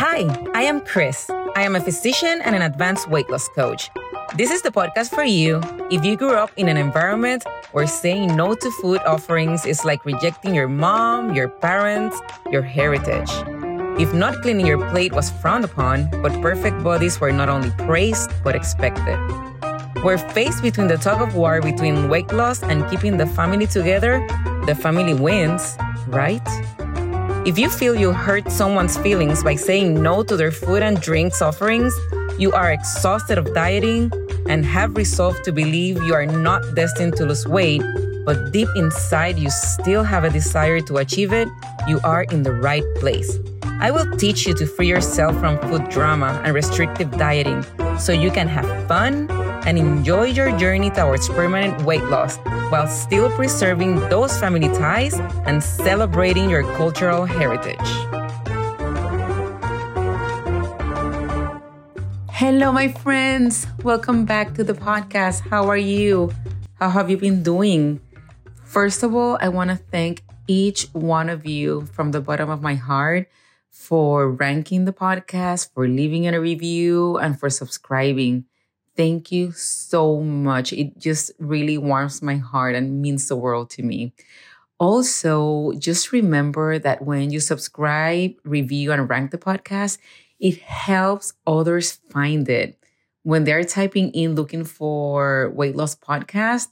Hi, I am Cris. I am a physician and an advanced weight loss coach. This is the podcast for you if you grew up in an environment where saying no to food offerings is like rejecting your mom, your parents, your heritage. If not cleaning your plate was frowned upon, but perfect bodies were not only praised but expected. We're faced between the tug of war between weight loss and keeping the family together. The family wins, right? If you feel you hurt someone's feelings by saying no to their food and drinks offerings, you are exhausted of dieting and have resolved to believe you are not destined to lose weight, but deep inside you still have a desire to achieve it, you are in the right place. I will teach you to free yourself from food drama and restrictive dieting so you can have fun and enjoy your journey towards permanent weight loss while still preserving those family ties and celebrating your cultural heritage. Hello, my friends. Welcome back to the podcast. How are you? How have you been doing? First of all, I want to thank each one of you from the bottom of my heart for ranking the podcast, for leaving a review, and for subscribing. Thank you so much. It just really warms my heart and means the world to me. Also, just remember that when you subscribe, review, and rank the podcast, it helps others find it. When they're typing in looking for weight loss podcast,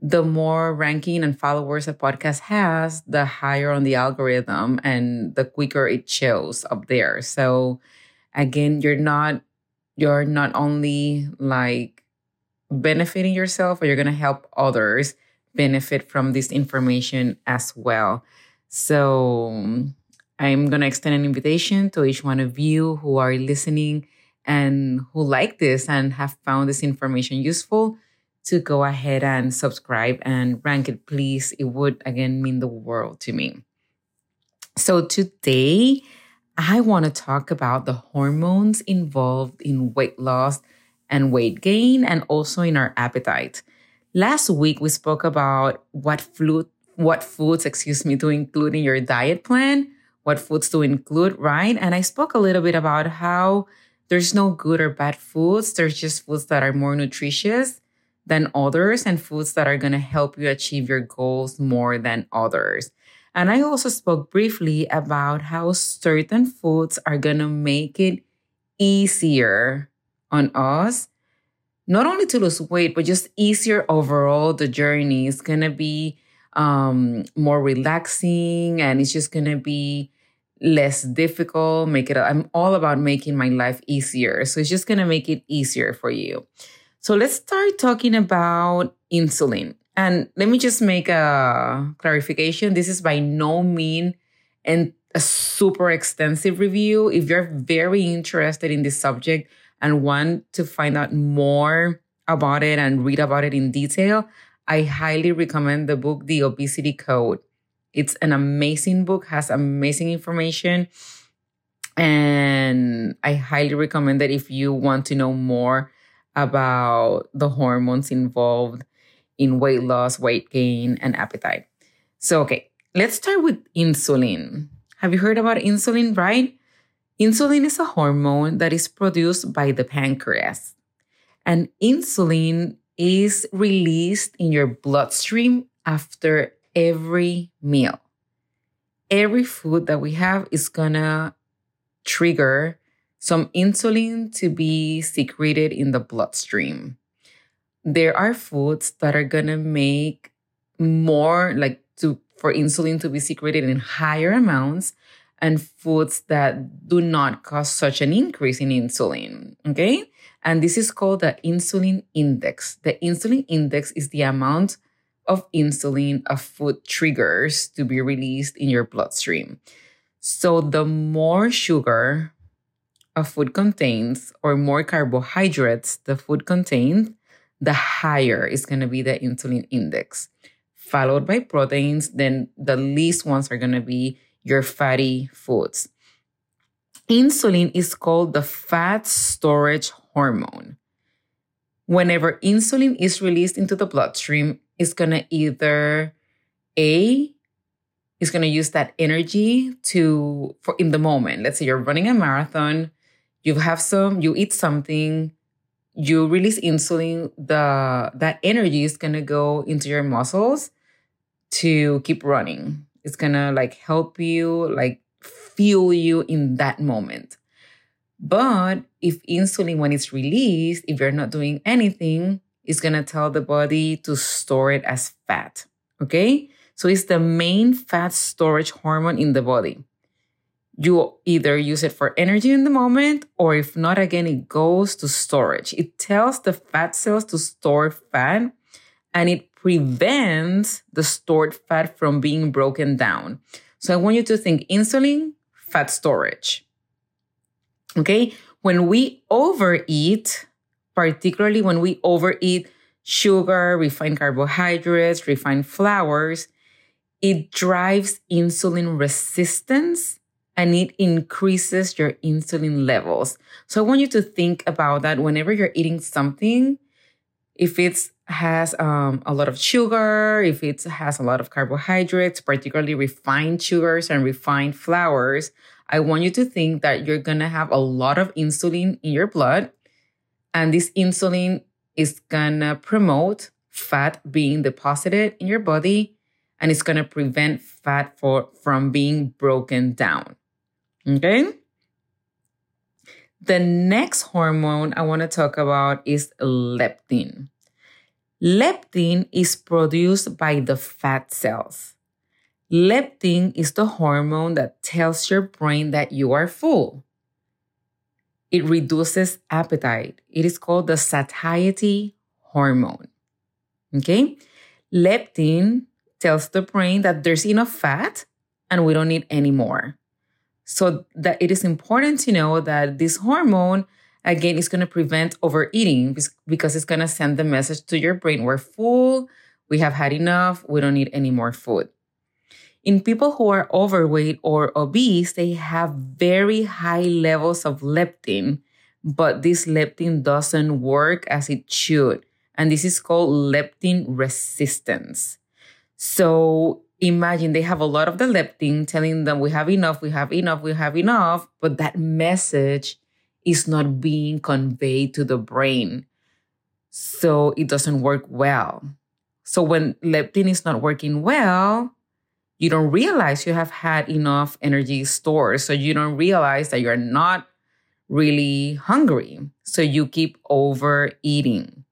the more ranking and followers a podcast has, the higher on the algorithm and the quicker it shows up there. So again, you're not you're not only like benefiting yourself, but you're going to help others benefit from this information as well. So I'm going to extend an invitation to each one of you who are listening and who like this and have found this information useful to go ahead and subscribe and rank it, please. It would again mean the world to me. So today, I want to talk about the hormones involved in weight loss and weight gain and also in our appetite. Last week we spoke about what food what foods, excuse me, to include in your diet plan, what foods to include, right? And I spoke a little bit about how there's no good or bad foods. There's just foods that are more nutritious than others and foods that are going to help you achieve your goals more than others. And I also spoke briefly about how certain foods are going to make it easier on us, not only to lose weight, but just easier overall. The journey is going to be um, more relaxing and it's just going to be less difficult. Make it, I'm all about making my life easier. So it's just going to make it easier for you. So let's start talking about insulin. And let me just make a clarification. This is by no mean and a super extensive review. If you're very interested in this subject and want to find out more about it and read about it in detail, I highly recommend the book The Obesity Code. It's an amazing book, has amazing information. And I highly recommend that if you want to know more about the hormones involved in weight loss, weight gain, and appetite. So, okay, let's start with insulin. Have you heard about insulin, right? Insulin is a hormone that is produced by the pancreas. And insulin is released in your bloodstream after every meal. Every food that we have is gonna trigger some insulin to be secreted in the bloodstream there are foods that are going to make more like to for insulin to be secreted in higher amounts and foods that do not cause such an increase in insulin okay? And this is called the insulin index. The insulin index is the amount of insulin a food triggers to be released in your bloodstream. So the more sugar a food contains or more carbohydrates the food contains the higher is going to be the insulin index, followed by proteins. Then the least ones are going to be your fatty foods. Insulin is called the fat storage hormone. Whenever insulin is released into the bloodstream, it's going to either A, is going to use that energy to for in the moment. Let's say you're running a marathon, you have some, you eat something, you release insulin, the that energy is to go into your muscles to keep running. It's to like help you like fuel you in that moment. But if insulin, when it's released, if you're not doing anything, it's to tell the body to store it as fat. Okay. So it's the main fat storage hormone in the body. You either use it for energy in the moment, or if not, again, it goes to storage. It tells the fat cells to store fat and it prevents the stored fat from being broken down. So I want you to think insulin, fat storage. Okay. When we overeat, particularly when we overeat sugar, refined carbohydrates, refined flours, it drives insulin resistance and it increases your insulin levels. So I want you to think about that whenever you're eating something, if it has um, a lot of sugar, if it has a lot of carbohydrates, particularly refined sugars and refined flours, I want you to think that you're gonna have a lot of insulin in your blood. And this insulin is gonna promote fat being deposited in your body and it's to prevent fat for, from being broken down. Okay? The next hormone I want to talk about is leptin. Leptin is produced by the fat cells. Leptin is the hormone that tells your brain that you are full. It reduces appetite. It is called the satiety hormone. Okay? Leptin tells the brain that there's enough fat and we don't need any more. So that it is important to know that this hormone again is going to prevent overeating because it's going to send the message to your brain we're full, we have had enough, we don't need any more food. In people who are overweight or obese, they have very high levels of leptin, but this leptin doesn't work as it should. And this is called leptin resistance. So imagine they have a lot of the leptin telling them we have enough, we have enough, we have enough, but that message is not being conveyed to the brain. So it doesn't work well. So when leptin is not working well, you don't realize you have had enough energy stored. So you don't realize that you're not really hungry. So you keep overeating.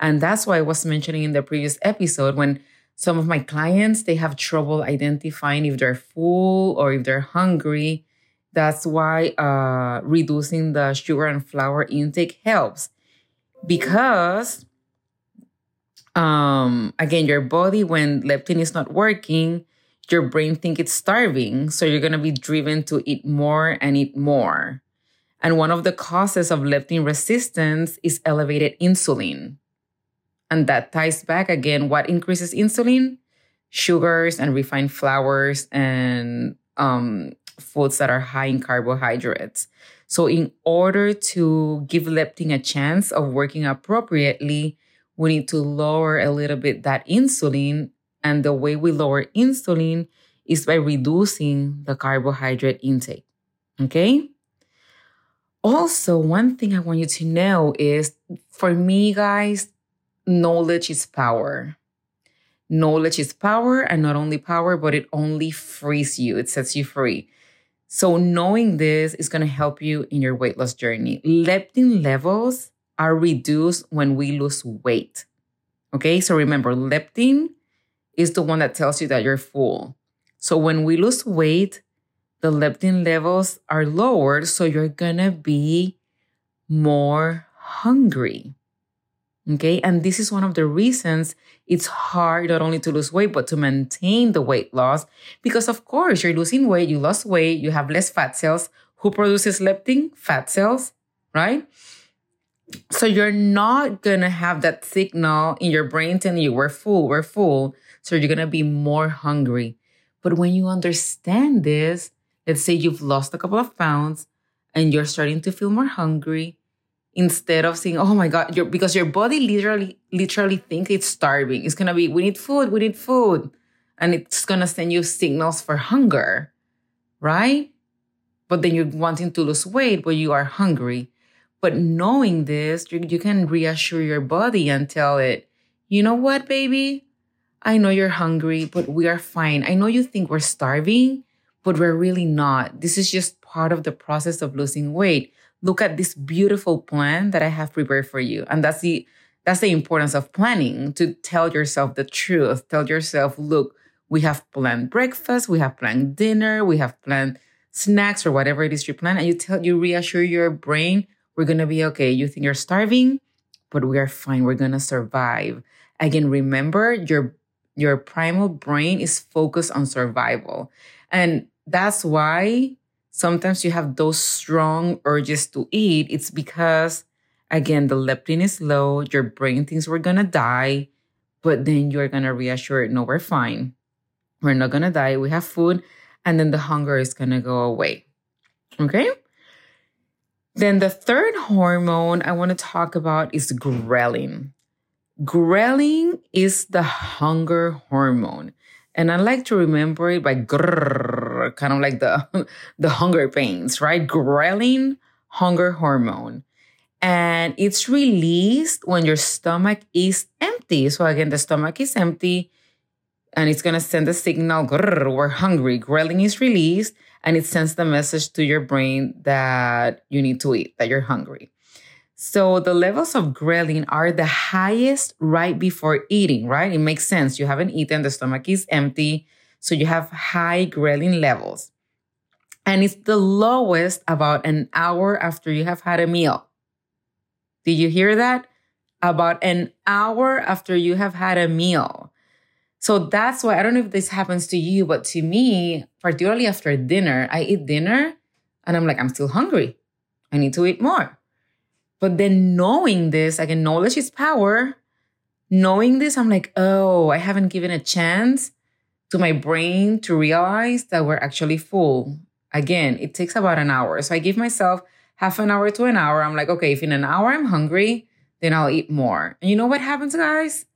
And that's why I was mentioning in the previous episode when some of my clients, they have trouble identifying if they're full or if they're hungry. That's why uh, reducing the sugar and flour intake helps because um, again, your body, when leptin is not working, your brain think it's starving. So you're going to be driven to eat more and eat more. And one of the causes of leptin resistance is elevated insulin. And that ties back again what increases insulin? Sugars and refined flours and um, foods that are high in carbohydrates. So, in order to give leptin a chance of working appropriately, we need to lower a little bit that insulin. And the way we lower insulin is by reducing the carbohydrate intake. Okay? Also, one thing I want you to know is for me, guys, knowledge is power. Knowledge is power, and not only power, but it only frees you, it sets you free. So, knowing this is going to help you in your weight loss journey. Leptin levels are reduced when we lose weight. Okay, so remember, leptin is the one that tells you that you're full. So, when we lose weight, the leptin levels are lowered, so you're gonna be more hungry. Okay. And this is one of the reasons it's hard not only to lose weight, but to maintain the weight loss. Because of course, you're losing weight, you lost weight, you have less fat cells. Who produces leptin? Fat cells, right? So you're not gonna have that signal in your brain telling you we're full, we're full. So you're gonna be more hungry. But when you understand this, let's say you've lost a couple of pounds and you're starting to feel more hungry, instead of saying, "Oh my God," because your body literally literally thinks it's starving. It's gonna be, "We need food, we need food," and it's to send you signals for hunger, right? But then you're wanting to lose weight, but you are hungry. But knowing this, you, you can reassure your body and tell it, you know what, baby? I know you're hungry, but we are fine. I know you think we're starving, but we're really not. This is just part of the process of losing weight. Look at this beautiful plan that I have prepared for you. And that's the that's the importance of planning to tell yourself the truth. Tell yourself, look, we have planned breakfast, we have planned dinner, we have planned snacks or whatever it is you plan. And you tell you reassure your brain, we're gonna be okay. You think you're starving, but we are fine. We're gonna survive. Again, remember your your primal brain is focused on survival. And that's why sometimes you have those strong urges to eat. It's because Again, the leptin is low. Your brain thinks we're to die, but then you're to reassure it, no, we're fine. We're not to die. We have food. And then the hunger is to go away. Okay. Then the third hormone I want to talk about is ghrelin. Ghrelin is the hunger hormone. And I like to remember it by grrr, kind of like the, the hunger pains, right? Ghrelin, hunger hormone and it's released when your stomach is empty. So again, the stomach is empty and it's going to send a signal, we're hungry. Ghrelin is released and it sends the message to your brain that you need to eat, that you're hungry. So the levels of ghrelin are the highest right before eating, right? It makes sense. You haven't eaten, the stomach is empty. So you have high ghrelin levels. And it's the lowest about an hour after you have had a meal. Did you hear that? About an hour after you have had a meal. So that's why I don't know if this happens to you, but to me, particularly after dinner, I eat dinner and I'm like, I'm still hungry. I need to eat more. But then knowing this, again, knowledge is power. Knowing this, I'm like, oh, I haven't given a chance to my brain to realize that we're actually full. Again, it takes about an hour. So I give myself half an hour to an hour. I'm like, okay, if in an hour I'm hungry, then I'll eat more. And you know what happens, guys?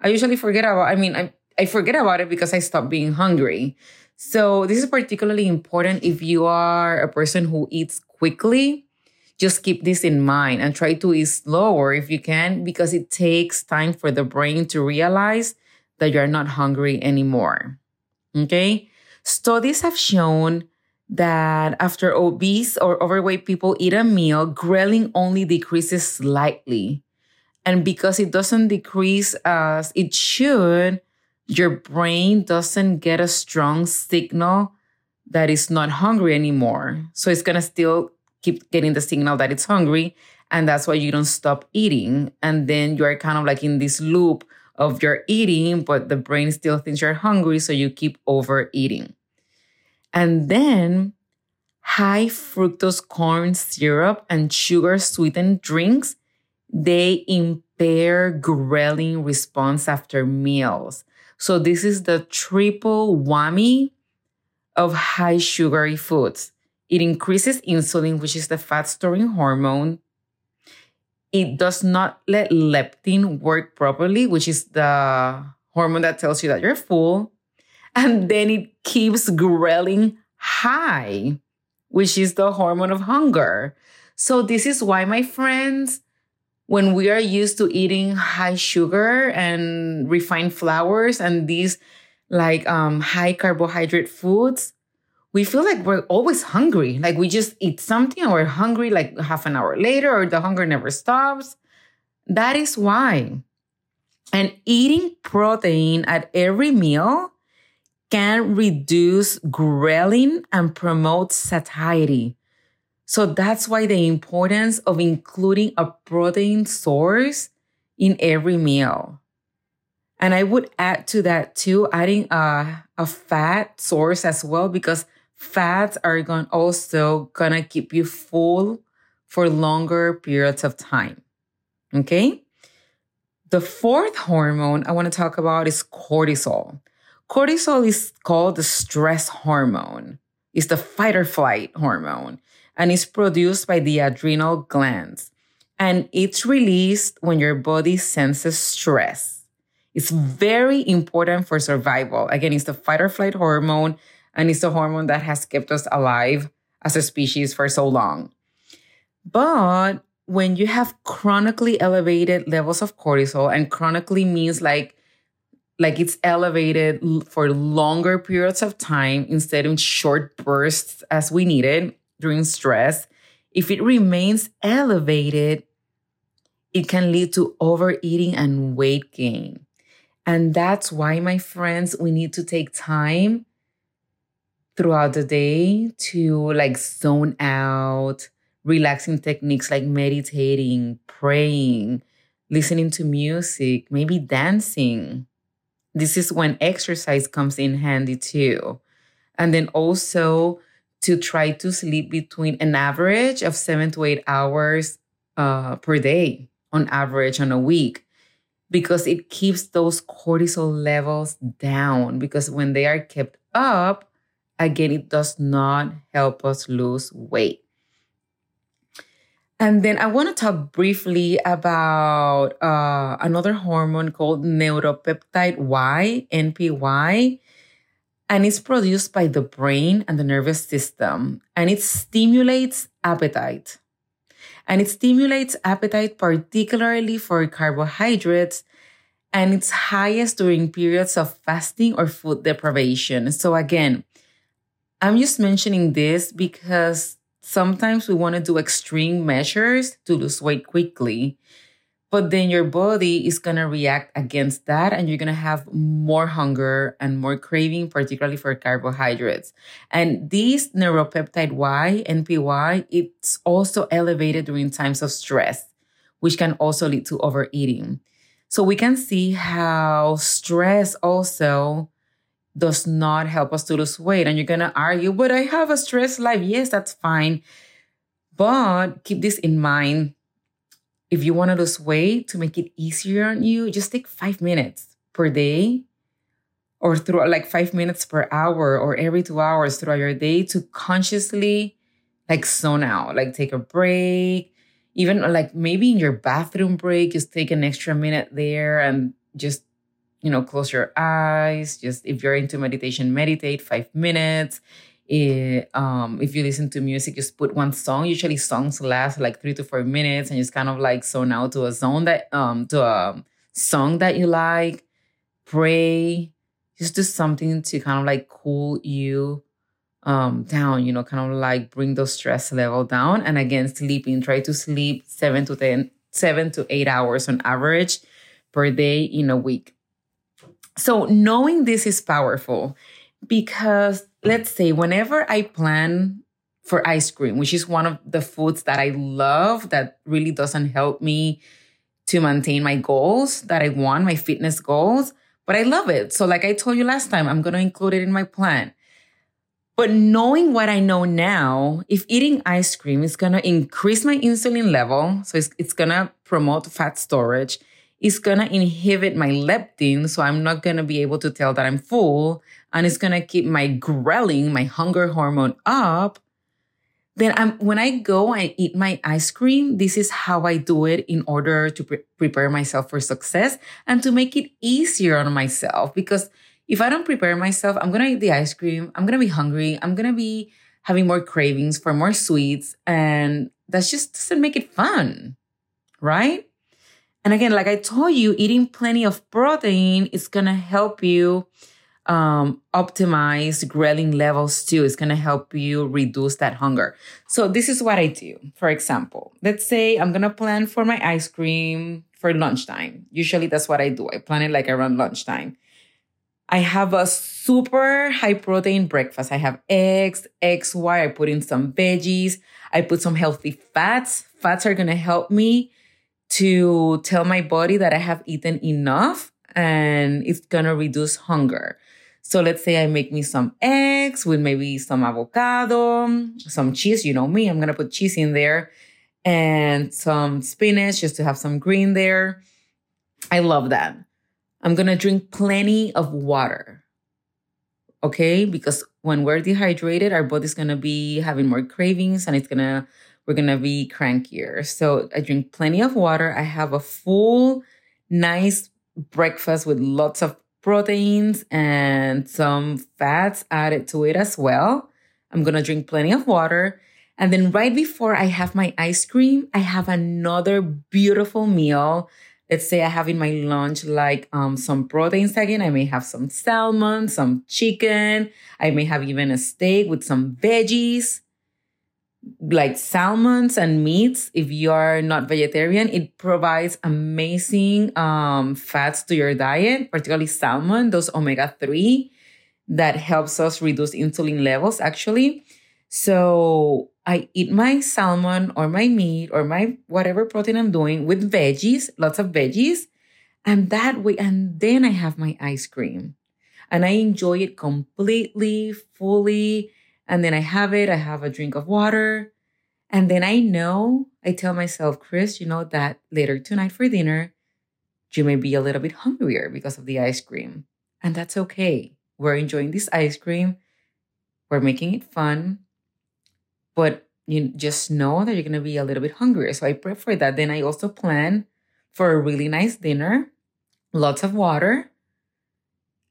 I usually forget about, I mean, I, I forget about it because I stop being hungry. So this is particularly important if you are a person who eats quickly. Just keep this in mind and try to eat slower if you can, because it takes time for the brain to realize that you're not hungry anymore. Okay. Studies have shown that after obese or overweight people eat a meal, ghrelin only decreases slightly. And because it doesn't decrease as it should, your brain doesn't get a strong signal that it's not hungry anymore. So it's going to still keep getting the signal that it's hungry. And that's why you don't stop eating. And then you're kind of like in this loop of you're eating, but the brain still thinks you're hungry. So you keep overeating. And then high fructose corn syrup and sugar sweetened drinks, they impair ghrelin response after meals. So this is the triple whammy of high sugary foods. It increases insulin, which is the fat storing hormone. It does not let leptin work properly, which is the hormone that tells you that you're full and then it keeps ghrelin high, which is the hormone of hunger. So this is why, my friends, when we are used to eating high sugar and refined flours and these like um, high carbohydrate foods, we feel like we're always hungry. Like we just eat something and we're hungry like half an hour later, or the hunger never stops. That is why. And eating protein at every meal can reduce ghrelin and promote satiety. So that's why the importance of including a protein source in every meal. And I would add to that too, adding a, a fat source as well, because fats are going also gonna keep you full for longer periods of time. Okay. The fourth hormone I want to talk about is cortisol. Cortisol is called the stress hormone. It's the fight or flight hormone and it's produced by the adrenal glands. And it's released when your body senses stress. It's very important for survival. Again, it's the fight or flight hormone, and it's a hormone that has kept us alive as a species for so long. But when you have chronically elevated levels of cortisol, and chronically means like like it's elevated for longer periods of time instead of short bursts as we need it during stress, if it remains elevated, it can lead to overeating and weight gain. And that's why, my friends, we need to take time throughout the day to like zone out, relaxing techniques like meditating, praying, listening to music, maybe dancing this is when exercise comes in handy too. And then also to try to sleep between an average of seven to eight hours uh, per day on average on a week because it keeps those cortisol levels down. Because when they are kept up, again, it does not help us lose weight. And then I want to talk briefly about uh, another hormone called neuropeptide Y, NPY. And it's produced by the brain and the nervous system. And it stimulates appetite. And it stimulates appetite particularly for carbohydrates. And it's highest during periods of fasting or food deprivation. So again, I'm just mentioning this because sometimes we want to do extreme measures to lose weight quickly, but then your body is going to react against that and you're going to have more hunger and more craving, particularly for carbohydrates. And this neuropeptide Y, NPY, it's also elevated during times of stress, which can also lead to overeating. So we can see how stress also does not help us to lose weight. And you're going to argue, but I have a stress life. Yes, that's fine. But keep this in mind. If you want to lose weight to make it easier on you, just take five minutes per day or through like five minutes per hour or every two hours throughout your day to consciously like zone out, like take a break. Even like maybe in your bathroom break, just take an extra minute there and just you know, close your eyes. Just if you're into meditation, meditate five minutes. It, um, if you listen to music, just put one song. Usually songs last like three to four minutes and just kind of like zone out to a zone that, um, to a song that you like. Pray. Just do something to kind of like cool you um, down, you know, kind of like bring those stress level down. And again, sleeping, try to sleep seven to ten, seven to eight hours on average per day in a week. So knowing this is powerful because let's say whenever I plan for ice cream, which is one of the foods that I love that really doesn't help me to maintain my goals that I want, my fitness goals, but I love it. So like I told you last time, I'm going to include it in my plan. But knowing what I know now, if eating ice cream is going to increase my insulin level, so it's, it's going to promote fat storage, it's going to inhibit my leptin. So I'm not going to be able to tell that I'm full. And it's going to keep my ghrelin, my hunger hormone up. Then I'm, when I go and eat my ice cream, this is how I do it in order to pre- prepare myself for success and to make it easier on myself. Because if I don't prepare myself, I'm going to eat the ice cream. I'm going to be hungry. I'm going to be having more cravings for more sweets. And that just doesn't make it fun. Right? And again, like I told you, eating plenty of protein is going to help you um, optimize ghrelin levels too. It's going to help you reduce that hunger. So this is what I do. For example, let's say I'm going to plan for my ice cream for lunchtime. Usually that's what I do. I plan it like around lunchtime. I have a super high protein breakfast. I have eggs, eggs XY. I put in some veggies. I put some healthy fats. Fats are going to help me to tell my body that I have eaten enough and it's gonna reduce hunger. So let's say I make me some eggs with maybe some avocado, some cheese. You know me, I'm gonna put cheese in there and some spinach just to have some green there. I love that. I'm gonna drink plenty of water. Okay, because when we're dehydrated, our body's gonna be having more cravings and it's gonna we're going to be crankier. So I drink plenty of water. I have a full, nice breakfast with lots of proteins and some fats added to it as well. I'm going to drink plenty of water. And then right before I have my ice cream, I have another beautiful meal. Let's say I have in my lunch like um, some proteins again. I may have some salmon, some chicken. I may have even a steak with some veggies like salmons and meats if you are not vegetarian it provides amazing um, fats to your diet particularly salmon those omega-3 that helps us reduce insulin levels actually. So i eat my salmon or my meat or my whatever protein i'm doing with veggies lots of veggies and that way and then i have my ice cream. And i enjoy it completely fully and then I have it, I have a drink of water. And then I know, I tell myself, Cris, you know that later tonight for dinner, you may be a little bit hungrier because of the ice cream. And that's okay. We're enjoying this ice cream. We're making it fun. But you just know that you're going to be a little bit hungrier. So I prep for that. Then I also plan for a really nice dinner, lots of water.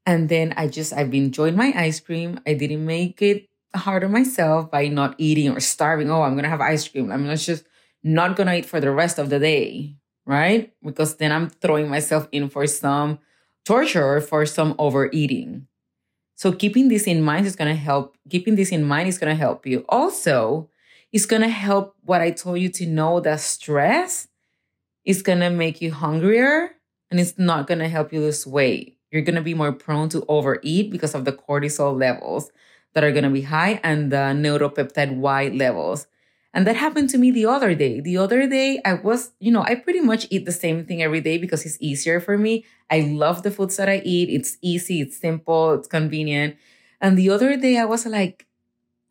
And then I just, I've enjoyed my ice cream. I didn't make it hard on myself by not eating or starving. Oh, I'm going to have ice cream. I'm just not going to eat for the rest of the day, right? Because then I'm throwing myself in for some torture or for some overeating. So keeping this in mind is going to help. Keeping this in mind is going to help you. Also, it's going to help what I told you to know that stress is going to make you hungrier and it's not going to help you lose weight. You're going to be more prone to overeat because of the cortisol levels that are going to be high and the neuropeptide Y levels. And that happened to me the other day. The other day, I was, you know, I pretty much eat the same thing every day because it's easier for me. I love the foods that I eat. It's easy, it's simple, it's convenient. And the other day, I was like,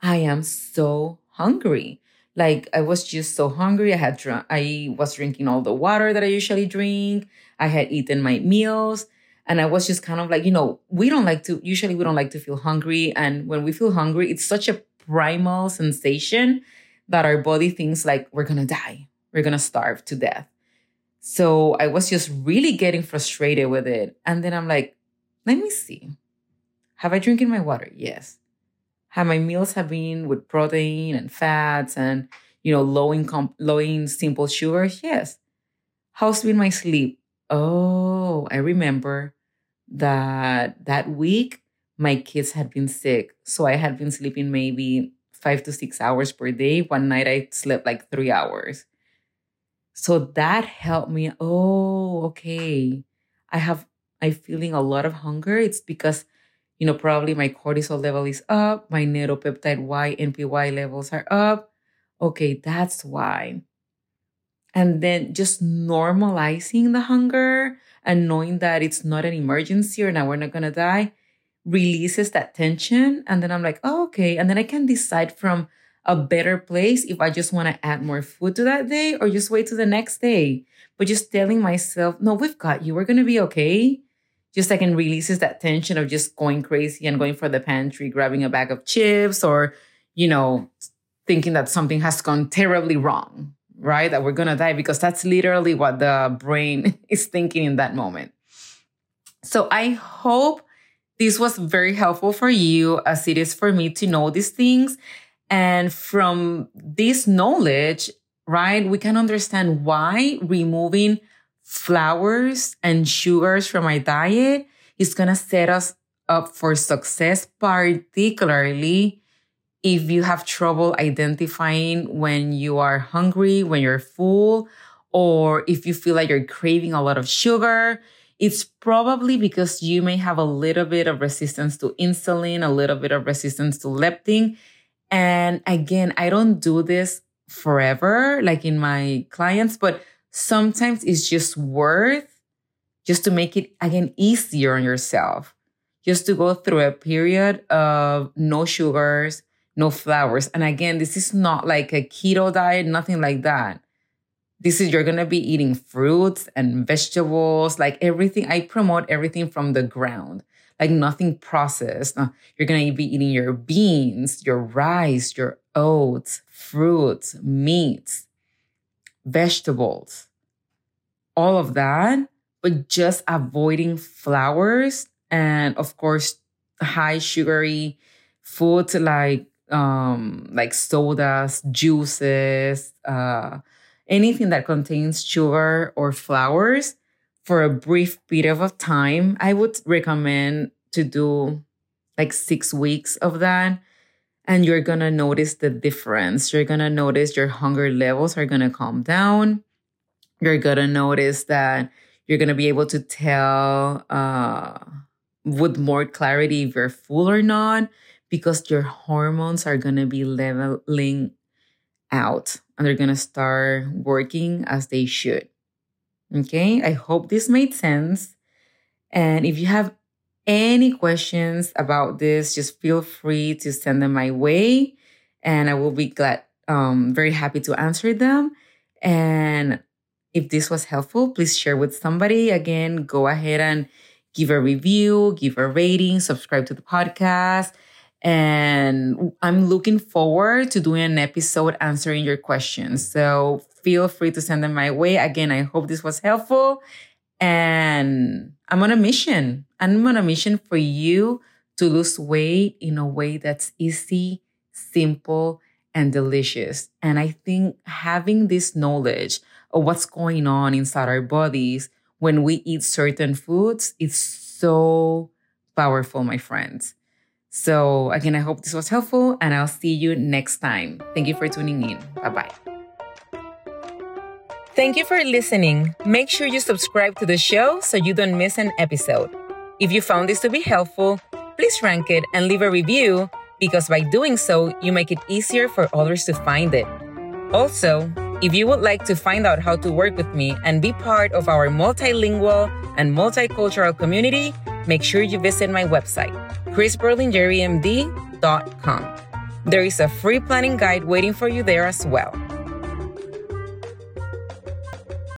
I am so hungry. Like I was just so hungry. I had drunk, I was drinking all the water that I usually drink. I had eaten my meals. And I was just kind of like, you know, we don't like to, usually we don't like to feel hungry. And when we feel hungry, it's such a primal sensation that our body thinks like, we're going to die. We're going to starve to death. So I was just really getting frustrated with it. And then I'm like, let me see. Have I drinking my water? Yes. Have my meals have been with protein and fats and, you know, low in, comp- low in simple sugars? Yes. How's been my sleep? Oh, I remember that that week my kids had been sick. So I had been sleeping maybe five to six hours per day. One night I slept like three hours. So that helped me. Oh, okay. I have, I'm feeling a lot of hunger. It's because, you know, probably my cortisol level is up, my neuropeptide Y, NPY levels are up. Okay, that's why and then just normalizing the hunger and knowing that it's not an emergency or now we're not going to die releases that tension. And then i'm like oh, okay. And then i can decide from a better place if i just want to add more food to that day or just wait to the next day. But just telling myself no we've got you. We're going to be okay. Just like and releases that tension of just going crazy and going for the pantry grabbing a bag of chips or you know thinking that something has gone terribly wrong right? That we're going to die because that's literally what the brain is thinking in that moment. So I hope this was very helpful for you as it is for me to know these things. And from this knowledge, right, we can understand why removing flours and sugars from our diet is going to set us up for success, particularly if you have trouble identifying when you are hungry, when you're full, or if you feel like you're craving a lot of sugar, it's probably because you may have a little bit of resistance to insulin, a little bit of resistance to leptin. And again, I don't do this forever, like in my clients, but sometimes it's just worth just to make it again easier on yourself, just to go through a period of no sugars, no flours. And again, this is not like a keto diet, nothing like that. This is, you're going to be eating fruits and vegetables, like everything. I promote everything from the ground, like nothing processed. Uh, you're going to be eating your beans, your rice, your oats, fruits, meats, vegetables, all of that, but just avoiding flours and of course high sugary foods like um like sodas, juices, uh anything that contains sugar or flours for a brief period of time. I would recommend to do like 6 weeks of that and you're going to notice the difference. You're going to notice your hunger levels are going to calm down. You're going to notice that you're going to be able to tell uh, with more clarity if you're full or not because your hormones are going to be leveling out and they're going to start working as they should. Okay, I hope this made sense. And if you have any questions about this, just feel free to send them my way and I will be glad, um, very happy to answer them. And if this was helpful, please share with somebody. Again, go ahead and give a review, give a rating, subscribe to the podcast. And I'm looking forward to doing an episode answering your questions. So feel free to send them my way. Again, I hope this was helpful. And I'm on a mission. I'm on a mission for you to lose weight in a way that's easy, simple, and delicious. And I think having this knowledge of what's going on inside our bodies when we eat certain foods is so powerful, my friends. So, again, I hope this was helpful and I'll see you next time. Thank you for tuning in. Bye bye. Thank you for listening. Make sure you subscribe to the show so you don't miss an episode. If you found this to be helpful, please rank it and leave a review because by doing so, you make it easier for others to find it. Also, if you would like to find out how to work with me and be part of our multilingual and multicultural community, make sure you visit my website, crisberlingerimd.com. There is a free planning guide waiting for you there as well.